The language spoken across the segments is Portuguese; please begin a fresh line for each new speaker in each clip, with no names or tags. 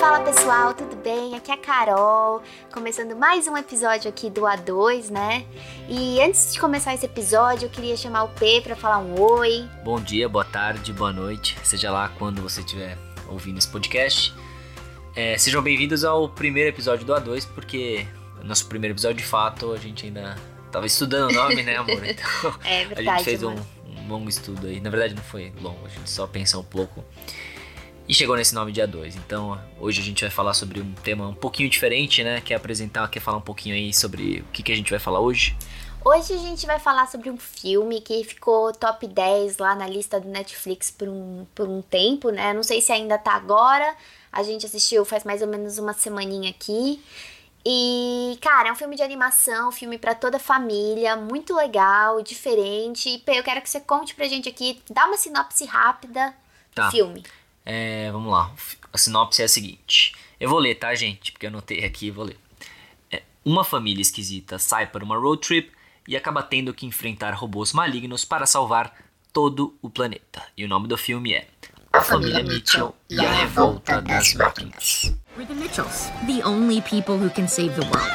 Fala pessoal, tudo bem? Aqui é a Carol, começando mais um episódio aqui do A2, né? E antes de começar esse episódio, eu queria chamar o P para falar um oi.
Bom dia, boa tarde, boa noite, seja lá quando você estiver ouvindo esse podcast. É, sejam bem-vindos ao primeiro episódio do A2, porque nosso primeiro episódio, de fato, a gente ainda tava estudando o nome, né, amor? Então,
É verdade.
a gente fez um, um longo estudo aí. Na verdade, não foi longo, a gente só pensou um pouco e chegou nesse nome dia 2. Então, hoje a gente vai falar sobre um tema um pouquinho diferente, né? Quer apresentar, quer falar um pouquinho aí sobre o que, que a gente vai falar hoje?
Hoje a gente vai falar sobre um filme que ficou top 10 lá na lista do Netflix por um, por um tempo, né? Não sei se ainda tá agora. A gente assistiu faz mais ou menos uma semaninha aqui. E, cara, é um filme de animação, filme pra toda a família, muito legal, diferente. E, eu quero que você conte pra gente aqui, dá uma sinopse rápida do
Tá.
filme.
É, vamos lá. A sinopse é a seguinte. Eu vou ler, tá, gente? Porque eu anotei aqui e vou ler. É, uma família esquisita sai para uma road trip e acaba tendo que enfrentar robôs malignos para salvar todo o planeta. E o nome do filme é A Família Mitchell e a Revolta das Máquinas.
We're the Mitchells, the only people who can save the world.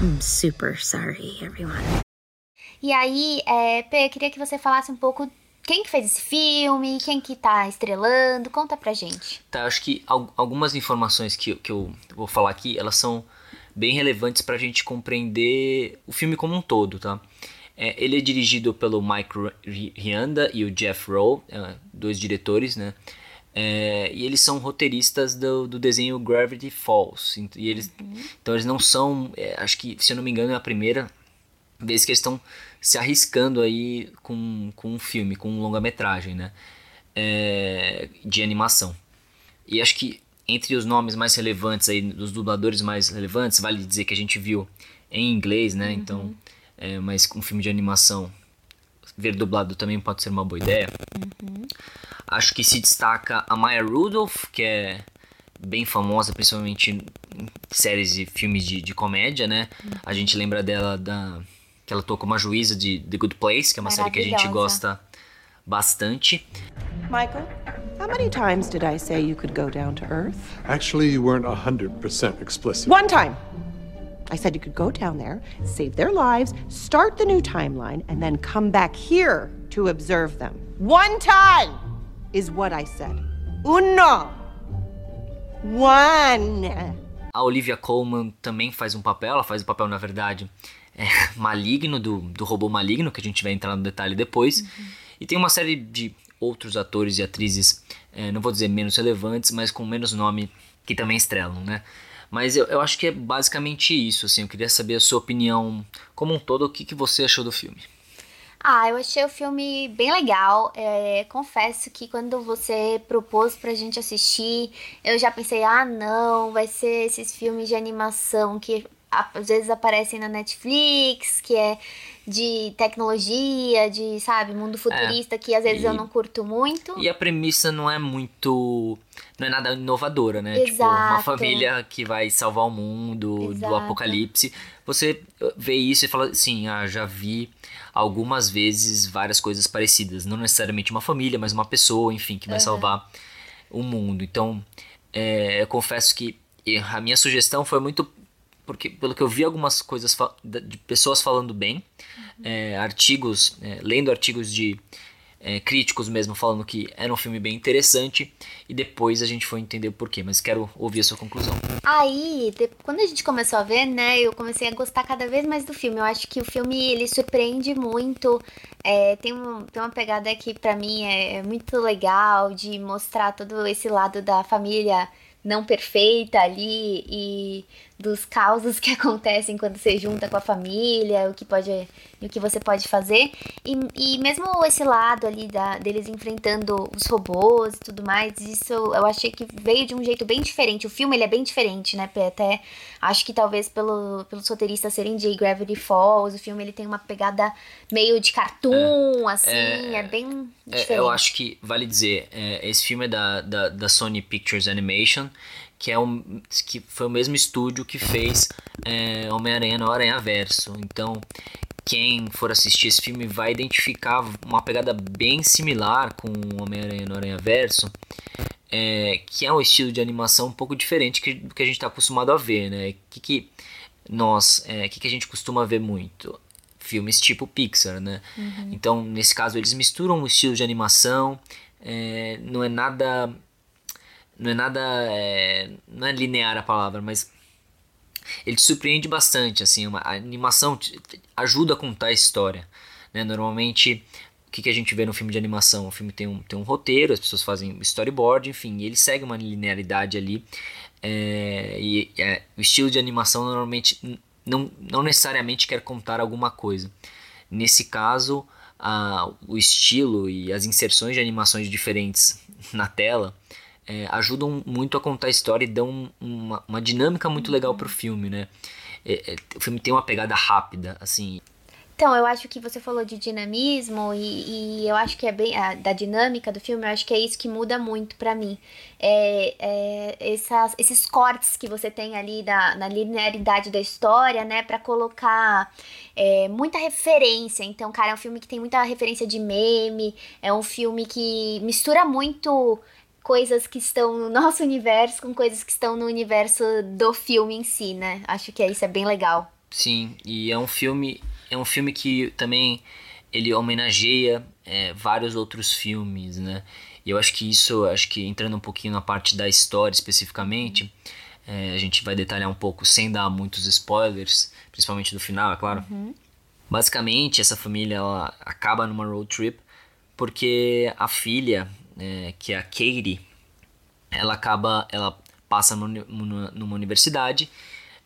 I'm super sorry, everyone.
E aí, é, Pê, eu queria que você falasse um pouco quem que fez esse filme, quem que tá estrelando, conta pra gente.
Tá, acho que al- algumas informações que, eu- que eu vou falar aqui, elas são bem relevantes pra gente compreender o filme como um todo, tá? É, ele é dirigido pelo Mike Ri- Rianda e o Jeff Rowe, é, dois diretores, né? É, e eles são roteiristas do, do desenho Gravity Falls. E eles, Então eles não são, é, acho que, se eu não me engano, é a primeira vez que eles estão se arriscando aí com, com um filme, com um longa-metragem, né? É, de animação. E acho que entre os nomes mais relevantes aí, dos dubladores mais relevantes, vale dizer que a gente viu em inglês, né? Então, é, mas um filme de animação ver dublado também pode ser uma boa ideia. Acho que se destaca a Maya Rudolph, que é bem famosa, principalmente em séries e filmes de, de comédia, né? A gente lembra dela da que ela atuou como a juíza de The Good Place, que é uma série que a gente gosta bastante.
Michael, how many times did I say you could go down to Earth?
Actually, you weren't 100% explicit.
One time. I said you could go down there, save their lives, start the new timeline, and then come back here to observe them. One time is what I said. Uno. One.
A Olivia Colman também faz um papel, ela faz o papel, na verdade, é, maligno, do, do robô maligno, que a gente vai entrar no detalhe depois. E tem uma série de outros atores e atrizes, é, não vou dizer menos relevantes, mas com menos nome, que também estrelam, né? Mas eu, eu acho que é basicamente isso, assim, eu queria saber a sua opinião como um todo, o que, que você achou do filme.
Ah, eu achei o filme bem legal. É, confesso que quando você propôs pra gente assistir, eu já pensei, ah, não, vai ser esses filmes de animação que às vezes aparecem na Netflix, que é de tecnologia, de, sabe, mundo futurista, que às vezes eu
É. e-
não curto muito.
E a premissa não é muito. Não é nada inovadora, né? Tipo, uma
Exato.
família que vai salvar o mundo
Exato.
do apocalipse. Você vê isso e fala assim: ah, já vi algumas vezes várias coisas parecidas. Não necessariamente uma família, mas uma pessoa, enfim, que vai salvar o mundo. Então, é, eu confesso que a minha sugestão foi muito. Porque, pelo que eu vi algumas coisas de pessoas falando bem, é, artigos, é, lendo artigos de é, críticos mesmo falando que era um filme bem interessante e depois a gente foi entender o porquê, mas quero ouvir a sua conclusão.
Aí, de- quando a gente começou a ver, né, eu comecei a gostar cada vez mais do filme. Eu acho que o filme, ele surpreende muito. É, tem, um, tem uma pegada que pra mim é, é muito legal de mostrar todo esse lado da família não perfeita ali e dos causos que acontecem quando você junta com a família, o que pode e o que você pode fazer. E, e mesmo esse lado ali da, deles enfrentando os robôs e tudo mais, isso eu achei que veio de um jeito bem diferente. O filme ele é bem diferente, né? Até acho que talvez pelo, pelos roteiristas serem de Gravity Falls, o filme ele tem uma pegada meio de cartoon, assim, é, bem
É,
diferente.
eu acho que vale dizer, é, esse filme é da, da, da Sony Pictures Animation, que é um, que foi o mesmo estúdio que fez é, Homem-Aranha no Aranha Verso. Então, quem for assistir esse filme vai identificar uma pegada bem similar com Homem-Aranha no Aranha Verso, é, que é um estilo de animação um pouco diferente que, do que a gente está acostumado a ver, né? Que, que nós, é, que, que a gente costuma ver muito? Filmes tipo Pixar, né? Uhum. Então, nesse caso, eles misturam o estilo de animação, é, não é nada não é nada é, não é linear a palavra mas ele te surpreende bastante assim uma, a animação te, te ajuda a contar a história né? normalmente o que, que a gente vê no filme de animação o filme tem um, tem um roteiro as pessoas fazem storyboard enfim ele segue uma linearidade ali é, e é, o estilo de animação normalmente não, não necessariamente quer contar alguma coisa nesse caso a, o estilo e as inserções de animações diferentes na tela é, ajudam muito a contar a história e dão uma, uma dinâmica muito legal pro filme, né? É, é, o filme tem uma pegada rápida, assim.
Então, eu acho que você falou de dinamismo e, e eu acho que é bem a, da dinâmica do filme, eu acho que é isso que muda muito para mim. É, é, essas, esses cortes que você tem ali da, na linearidade da história, né, para colocar é, muita referência. Então, cara, é um filme que tem muita referência de meme, é um filme que mistura muito coisas que estão no nosso universo com coisas que estão no universo do filme em si, né? Acho que isso é bem legal.
Sim, e é um filme, é um filme que também ele homenageia é, vários outros filmes, né? E eu acho que isso, acho que entrando um pouquinho na parte da história especificamente, é, a gente vai detalhar um pouco sem dar muitos spoilers, principalmente do final, é claro. Uhum. Basicamente, essa família ela acaba numa road trip porque a filha é, que é a Katie, ela acaba, ela passa no, no, numa universidade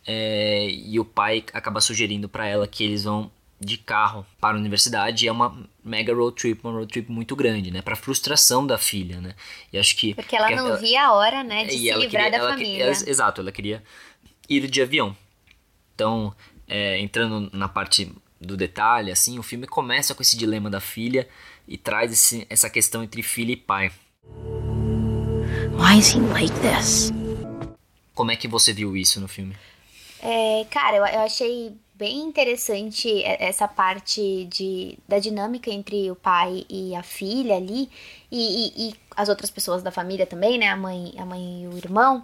é, e o pai acaba sugerindo para ela que eles vão de carro para a universidade e é uma mega road trip, uma road trip muito grande, né? Para frustração da filha, né?
E acho que porque ela não ela, via a hora, né, de se livrar
queria,
da família.
exato, ela queria ir de avião. Então, é, entrando na parte do detalhe, assim, o filme começa com esse dilema da filha e traz esse, essa questão entre filho e pai. Why is he like this? Como é que você viu isso no filme?
É, cara, eu, eu achei bem interessante essa parte de, da dinâmica entre o pai e a filha ali, e, e, e as outras pessoas da família também, né? A mãe, a mãe e o irmão.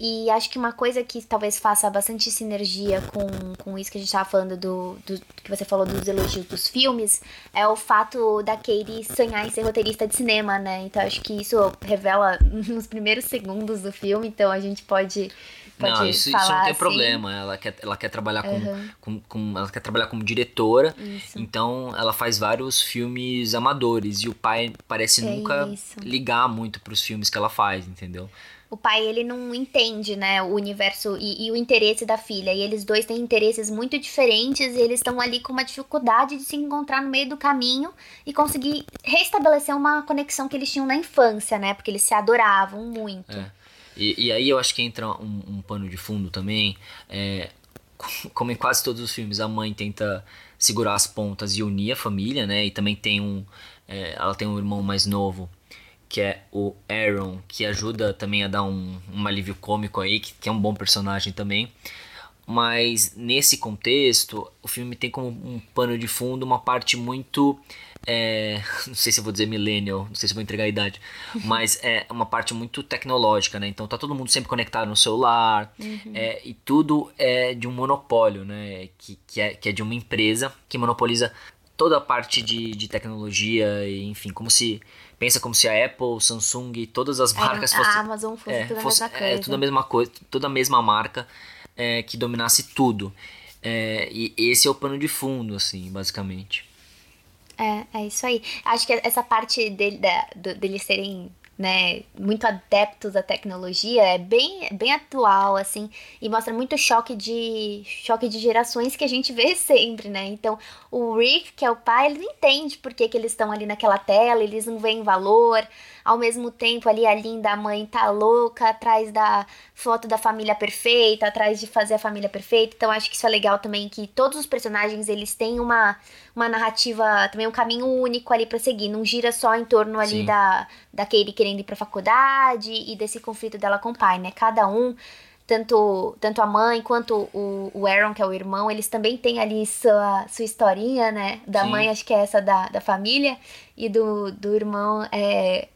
E acho que uma coisa que talvez faça bastante sinergia com, com isso que a gente estava falando do, do que você falou dos elogios dos filmes é o fato da Katie sonhar em ser roteirista de cinema, né? Então acho que isso revela nos primeiros segundos do filme, então a gente pode Pode
não, isso, isso não tem assim. problema. Ela quer, ela quer trabalhar uhum. com, com, com, ela quer trabalhar como diretora. Isso. Então ela faz vários filmes amadores e o pai parece é nunca isso. ligar muito para os filmes que ela faz, entendeu?
O pai ele não entende, né, o universo e, e, o interesse da filha. E eles dois têm interesses muito diferentes e eles estão ali com uma dificuldade de se encontrar no meio do caminho e conseguir restabelecer uma conexão que eles tinham na infância, né? Porque eles se adoravam muito.
É. E, e, aí eu acho que entra um, um pano de fundo também. É, como em quase todos os filmes, a mãe tenta segurar as pontas e unir a família, né? E também tem um. É, ela tem um irmão mais novo que é o Aaron, que ajuda também a dar um, um alívio cômico aí, que, que é um bom personagem também. Mas nesse contexto, o filme tem como um pano de fundo uma parte muito. É, não sei se eu vou dizer millennial, não sei se vou entregar a idade, mas é uma parte muito tecnológica, né? Então tá todo mundo sempre conectado no celular uhum. é, e tudo é de um monopólio, né? Que, que, é, que é de uma empresa que monopoliza toda a parte de, de tecnologia, e, enfim, como se pensa como se a Apple, Samsung, todas as é, marcas
é,
fossem.
A Amazon fosse é, tudo a fosse, mesma coisa.
É, tudo a mesma coisa, toda a mesma marca é, que dominasse tudo. É, e esse é o pano de fundo, assim, basicamente.
É, é isso aí. Acho que essa parte dele, da, deles serem né, muito adeptos à tecnologia, é bem, bem atual, assim, e mostra muito choque de choque de gerações que a gente vê sempre, né? Então, o Rick, que é o pai, ele não entende por que, que eles estão ali naquela tela, eles não veem valor. Ao mesmo tempo, ali a linda mãe tá louca atrás da foto da família perfeita, atrás de fazer a família perfeita. Então, acho que isso é legal também, que todos os personagens, eles têm uma, uma narrativa, também um caminho único ali para seguir. Não gira só em torno ali da, da Katie querendo ir pra faculdade e desse conflito dela com o pai, né? Cada um tanto, tanto a mãe quanto o, o Aaron, que é o irmão, eles também têm ali sua, sua historinha, né? Da
Sim.
mãe, acho que é essa da, da família, e do, do irmão é,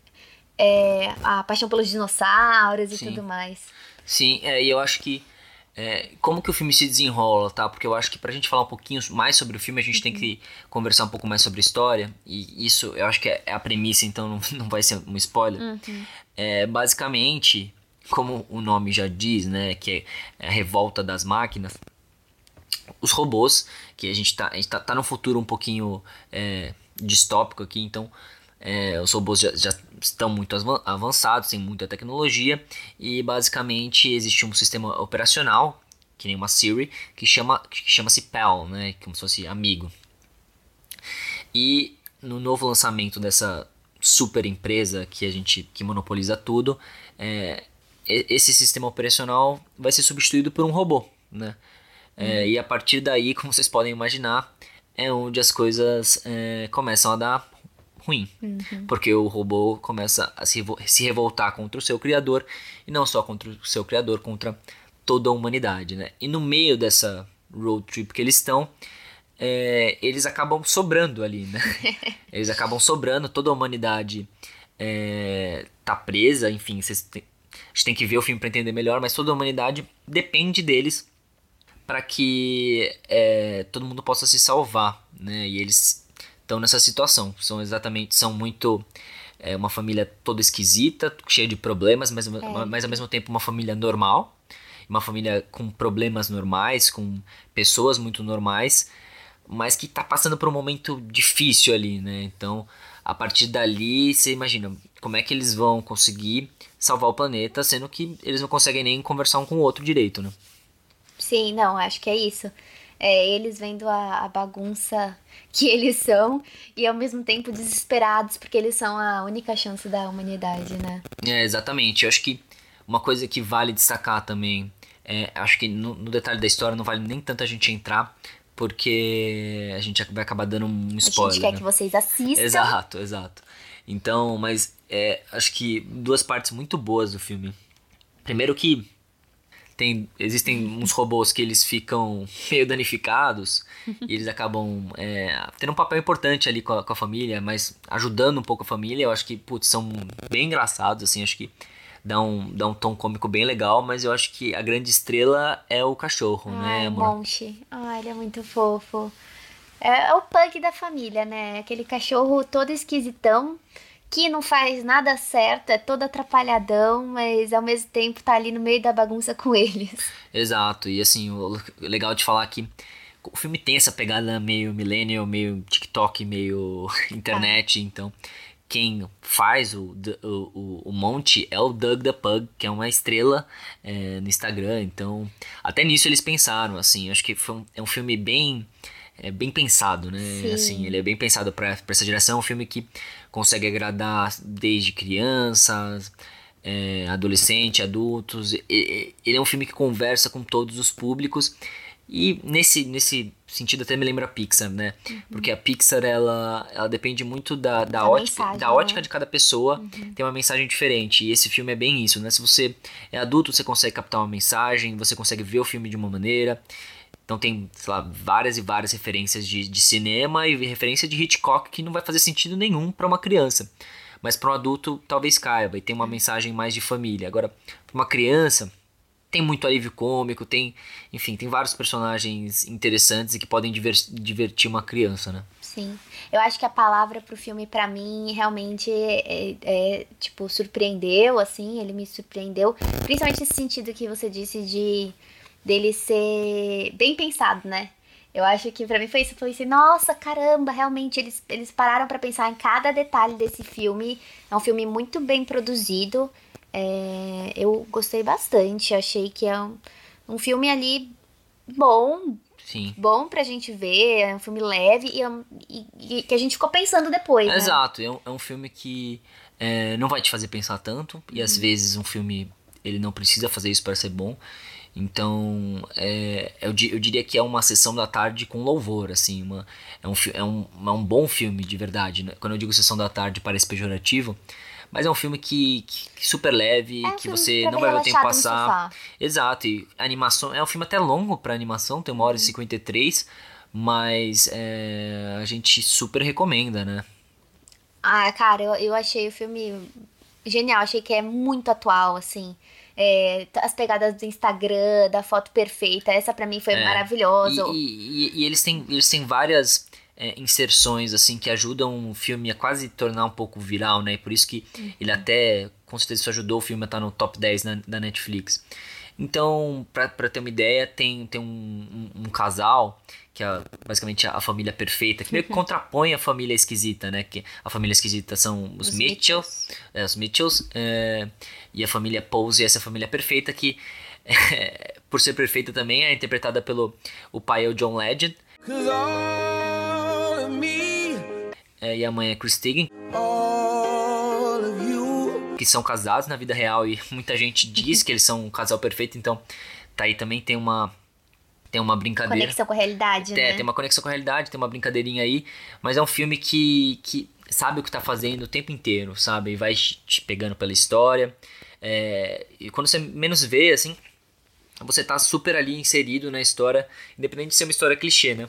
é a paixão pelos dinossauros e
Sim.
tudo mais.
Sim, é, e eu acho que. É, como que o filme se desenrola, tá? Porque eu acho que pra gente falar um pouquinho mais sobre o filme, a gente tem que conversar um pouco mais sobre a história. E isso eu acho que é é a premissa, então não, não vai ser um spoiler. É, basicamente, como o nome já diz, né? Que é a revolta das máquinas. Os robôs, que a gente tá, a gente tá, tá num futuro um pouquinho é, distópico aqui, então é, os robôs já, já estão muito avan- avançados, têm muita tecnologia e basicamente existe um sistema operacional, que nem uma Siri, que chama que chama-se PAL, né, como se fosse amigo. E no novo lançamento dessa super empresa que a gente que monopoliza tudo, é, esse sistema operacional vai ser substituído por um robô, né? É, e a partir daí, como vocês podem imaginar, é onde as coisas é, começam a dar ruim. Porque o robô começa a se, se revoltar contra o seu criador, e não só contra o seu criador, contra toda a humanidade. Né? E no meio dessa road trip que eles estão, é, eles acabam sobrando ali. Né? eles acabam sobrando, toda a humanidade é, tá presa, enfim, vocês têm- a gente tem que ver o filme para entender melhor, mas toda a humanidade depende deles para que é, todo mundo possa se salvar, né? E eles estão nessa situação, são exatamente, são muito é, uma família toda esquisita, cheia de problemas, mas, mas ao mesmo tempo uma família normal, uma família com problemas normais, com pessoas muito normais, mas que tá passando por um momento difícil ali, né? Então, a partir dali, você imagina como é que eles vão conseguir salvar o planeta, sendo que eles não conseguem nem conversar um com o outro direito, né?
Sim, não, acho que é isso. É, eles vendo a, a bagunça que eles são e ao mesmo tempo desesperados porque eles são a única chance da humanidade, né?
É, exatamente. Eu acho que uma coisa que vale destacar também, é, acho que no, no detalhe da história não vale nem tanto a gente entrar, porque a gente vai acabar dando um
A
spoiler.
gente quer
né?
que vocês assistam.
Exato, exato. Então, mas é, acho que duas partes muito boas do filme. Primeiro que tem, existem uns robôs que eles ficam meio danificados e eles acabam é, tendo um papel importante ali com a, com a família, mas ajudando um pouco a família. Eu acho que, putz, são bem engraçados, assim, acho que dá um, dá um tom cômico bem legal, mas eu acho que a grande estrela é o cachorro, né,
Ai,
amor?
Monche. Ai, ele é muito fofo. É, é o punk da família, né? Aquele cachorro todo esquisitão, que não faz nada certo, é todo atrapalhadão, mas ao mesmo tempo tá ali no meio da bagunça com eles.
Exato, e assim, o legal de falar que o filme tem essa pegada meio millennial, meio TikTok, meio internet, então quem faz o, o, o, monte é o Doug the Pug, que é uma estrela é, no Instagram, então até nisso eles pensaram, assim, acho que um, é um filme bem é bem pensado, né?
Sim.
Assim, ele é bem pensado para essa geração, é um filme que consegue agradar desde crianças, é, adolescente, adultos. Ele é um filme que conversa com todos os públicos e nesse, nesse sentido até me lembra a Pixar, né? Porque a Pixar ela, ela depende muito da, da, ótica,
mensagem,
da
né?
ótica de cada pessoa, tem uma mensagem diferente. E esse filme é bem isso, né? Se você é adulto, você consegue captar uma mensagem, você consegue ver o filme de uma maneira. Então tem, sei lá, várias e várias referências de, de cinema e referência de Hitchcock que não vai fazer sentido nenhum para uma criança. Mas para um adulto talvez caiba e tem uma mensagem mais de família. Agora, para uma criança, tem muito alívio cômico, tem, enfim, tem vários personagens interessantes e que podem diver- divertir uma criança, né?
Sim. Eu acho que a palavra pro filme, pra mim, realmente é, é, tipo, surpreendeu, assim, ele me surpreendeu. Principalmente nesse sentido que você disse de dele ser bem pensado, né? Eu acho que pra mim foi isso. Eu falei assim, nossa, caramba, realmente, eles, eles pararam pra pensar em cada detalhe desse filme. É um filme muito bem produzido. É, eu gostei bastante. Achei que é um, um filme ali bom,
Sim.
bom pra gente ver, é um filme leve e, é e- e que a gente ficou pensando depois, né?
Exato, é um, é um filme que é, não vai te fazer pensar tanto, e às vezes um filme ele não precisa fazer isso para ser bom. Então, é, eu, eu diria que é uma sessão da tarde com louvor, assim, uma, é, um, é, um, é um bom filme de verdade. Né? Quando eu digo sessão da tarde parece pejorativo, Mas é um filme que, que, que super leve,
É um
que você não vai ver o tempo passar. Exato, e animação é um filme até longo pra animação, tem uma
Uhum.
hora e 53, mas é, a gente super recomenda, né?
Ah, cara, eu, eu achei o filme genial. Achei que é muito atual, assim. É, as pegadas do Instagram, da foto perfeita. Essa pra mim foi
É.
maravilhosa.
E, e- e- e eles têm, eles têm várias é, inserções assim que ajudam o filme a quase tornar um pouco viral, né? Por isso que ele até, com certeza, isso ajudou o filme a estar no top 10 na, da Netflix. Então, pra, pra ter uma ideia, tem, tem um, um- um casal, que é basicamente a família perfeita, que meio que contrapõe a família esquisita, né? Que a família esquisita são os,
Os
Mitchells, é, os Mitchells, é, e a família Pose, essa família perfeita que, é, por ser perfeita também, é interpretada pelo o pai é o John Legend, é, e a mãe é Chris Teigen, que são casados na vida real e muita gente diz que eles são um casal perfeito, então tá aí também tem uma tem uma brincadeira.
Conexão com a realidade,
É,
né?
tem uma conexão com a realidade, tem uma brincadeirinha aí, mas é um filme que, que sabe o que tá fazendo o tempo inteiro, sabe? E vai te pegando pela história. é, e quando você menos vê, assim, você tá super ali inserido na história, independente de ser uma história clichê, né?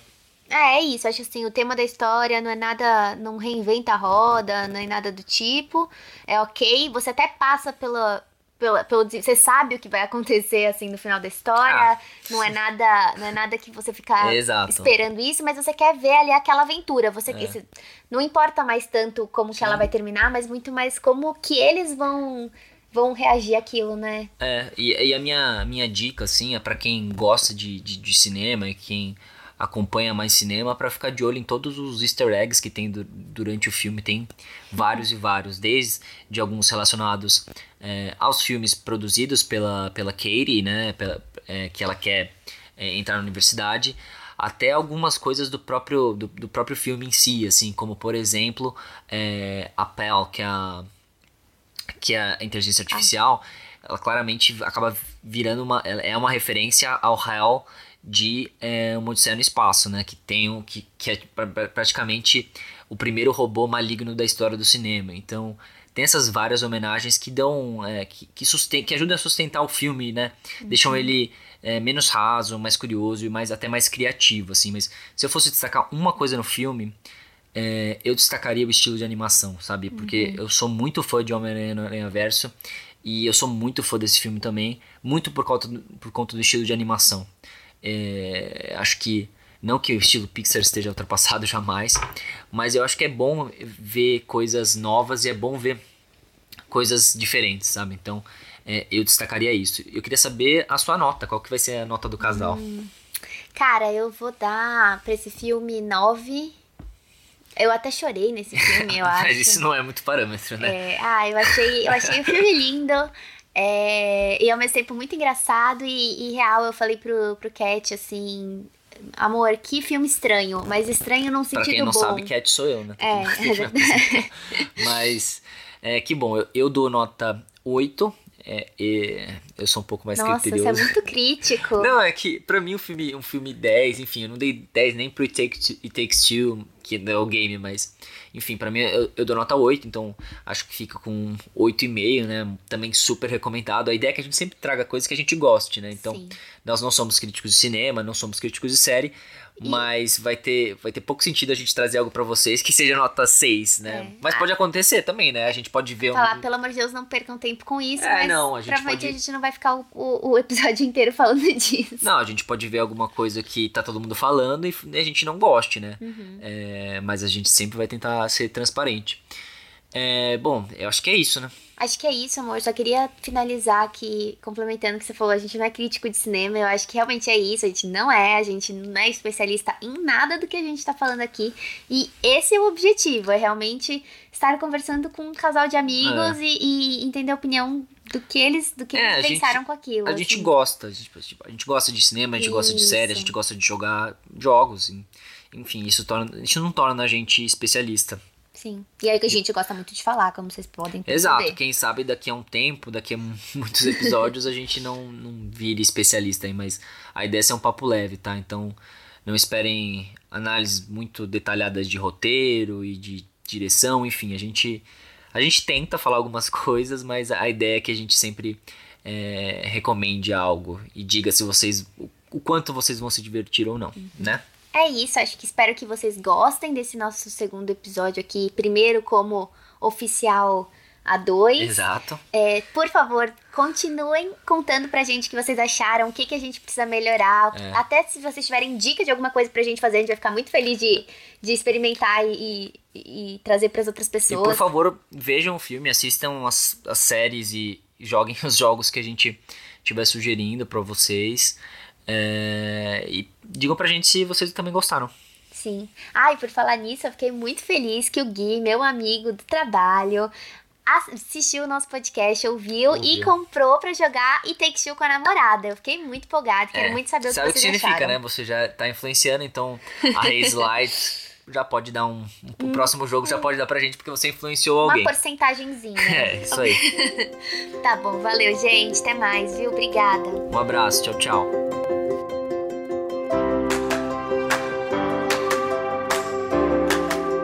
É, é isso. Acho assim, o tema da história não é nada. Não reinventa a roda, não é nada do tipo. É ok. Você até passa pela. Pela, pelo, você sabe o que vai acontecer assim no final da história.
Ah.
Não é nada, não é nada que você fica
Exato.
esperando isso, mas você quer ver ali aquela aventura. Você,
É.
esse- não importa mais tanto como que ela vai terminar, mas muito mais como que eles vão vão reagir àquilo, né?
É, e, e a minha, minha dica, assim, é pra quem gosta de, de, de cinema e quem acompanha mais cinema, pra ficar de olho em todos os easter eggs que tem du- durante o filme. Tem vários e vários, desde de alguns relacionados é, aos filmes produzidos pela, pela Katie, né, pela, é, que ela quer é, entrar na universidade, até algumas coisas do próprio, do, do próprio filme em si, assim, como, por exemplo, é, a Pel, que é a que é a inteligência artificial, ela claramente acaba virando uma. é uma referência ao HAL de é, uma Odisseia no Espaço, né? Que tem o. Que, que é pra- pra- praticamente o primeiro robô maligno da história do cinema. Então. Tem essas várias homenagens que dão. é, que, que, susten que ajudam a sustentar o filme, né? Deixam ele é, menos raso, mais curioso e mais até mais criativo, assim. Mas se eu fosse destacar uma coisa no filme, é, eu destacaria o estilo de animação, sabe? Porque eu sou muito fã de Homem-Aranha no Aranha Verso e eu sou muito fã desse filme também, muito por conta do, por conta do estilo de animação. É, acho que não que o estilo Pixar esteja ultrapassado jamais, mas eu acho que é bom ver coisas novas e é bom ver coisas diferentes, sabe? Então é, eu destacaria isso. Eu queria saber a sua nota, qual que vai ser a nota do casal?
Cara, eu vou dar pra esse filme 9. Eu até chorei nesse filme, eu acho.
Mas isso não é muito parâmetro, né?
É, ah, eu achei, eu achei o filme lindo. é, e ao mesmo tempo muito engraçado e, e real. Eu falei pro, pro Cat assim. Amor, que filme estranho, mas estranho num
Pra
sentido
quem não
bom.
sabe, Cat sou eu, né?
É, é verdade.
Mas, é, que bom, eu, eu dou nota 8. É, e eu sou um pouco mais
Nossa, você é
criterioso.
muito crítico.
Não, é que pra mim um filme, um filme 10, enfim, eu não dei 10 nem pro It Takes Two, It Takes Two que não é o game, mas enfim, pra mim eu, eu dou nota 8, então acho que fica com 8,5, né? Também super recomendado. A ideia é que a gente sempre traga coisas que a gente goste, né? Então,
Sim.
nós não somos críticos de cinema, não somos críticos de série, mas vai ter, vai ter pouco sentido a gente trazer algo pra vocês que seja nota 6, né?
É.
Mas pode acontecer também, né? A gente pode ver
Falar,
um.
pelo amor de Deus, não percam tempo com isso,
É,
mas
não, a gente
provavelmente
pode-
a gente não vai ficar o, o, o episódio inteiro falando disso.
Não, a gente pode ver alguma coisa que tá todo mundo falando e a gente não goste, né?
Uhum.
É, mas a gente sempre vai tentar ser transparente. É, bom, eu acho que é isso, né?
Acho que é isso, amor. Só queria finalizar aqui, complementando o que você falou. A gente não é crítico de cinema, eu acho que realmente é isso. A gente não é, a gente não é especialista em nada do que a gente tá falando aqui. E esse é o objetivo, é realmente estar conversando com um casal de amigos e, e entender a opinião do que eles, do que
É,
eles
gente-
pensaram com aquilo.
A gente
assim.
gosta, a gente, a gente gosta de cinema, a gente gosta de série, a
Isso.
gente gosta de jogar jogos. Enfim, isso, torna, isso não torna a gente especialista.
Sim. E aí que a gente gosta muito de falar, como vocês podem perceber.
Exato, quem sabe daqui a um tempo, daqui a mu- muitos episódios, a gente não, não vire especialista aí, mas a ideia é ser um papo leve, tá? Então não esperem análises muito detalhadas de roteiro e de direção, enfim, a gente A gente tenta falar algumas coisas, mas a ideia é que a gente sempre é, recomende algo e diga se vocês o quanto vocês vão se divertir ou não, né?
É isso, acho que espero que vocês gostem desse nosso segundo episódio aqui. Primeiro, como oficial A2.
Exato.
É, por favor, continuem contando pra gente o que vocês acharam, o que, que a gente precisa melhorar.
É.
Até se vocês tiverem dica de alguma coisa pra gente fazer, a gente vai ficar muito feliz de, de experimentar e, e, e trazer pras outras
E
pessoas.
por favor, vejam o filme, assistam as, as séries e joguem os jogos que a gente estiver sugerindo pra vocês. É, e digam pra gente se vocês também gostaram.
Sim. Ai, por falar nisso, eu fiquei muito feliz que o Gui, meu amigo do trabalho, assistiu o nosso podcast, ouviu, e
Ouviu.
comprou pra jogar e Take Two com a namorada. Eu fiquei muito empolgada, quero
É,
muito saber o que
sabe o que
vocês
significa,
acharam.
né? Você já tá influenciando, então a Haze Light já pode dar um. O próximo jogo já pode dar pra gente porque você influenciou
Uma
alguém.
porcentagemzinha.
É, isso aí.
Tá bom, valeu, gente. Até mais, viu? Obrigada.
Um abraço, tchau, tchau.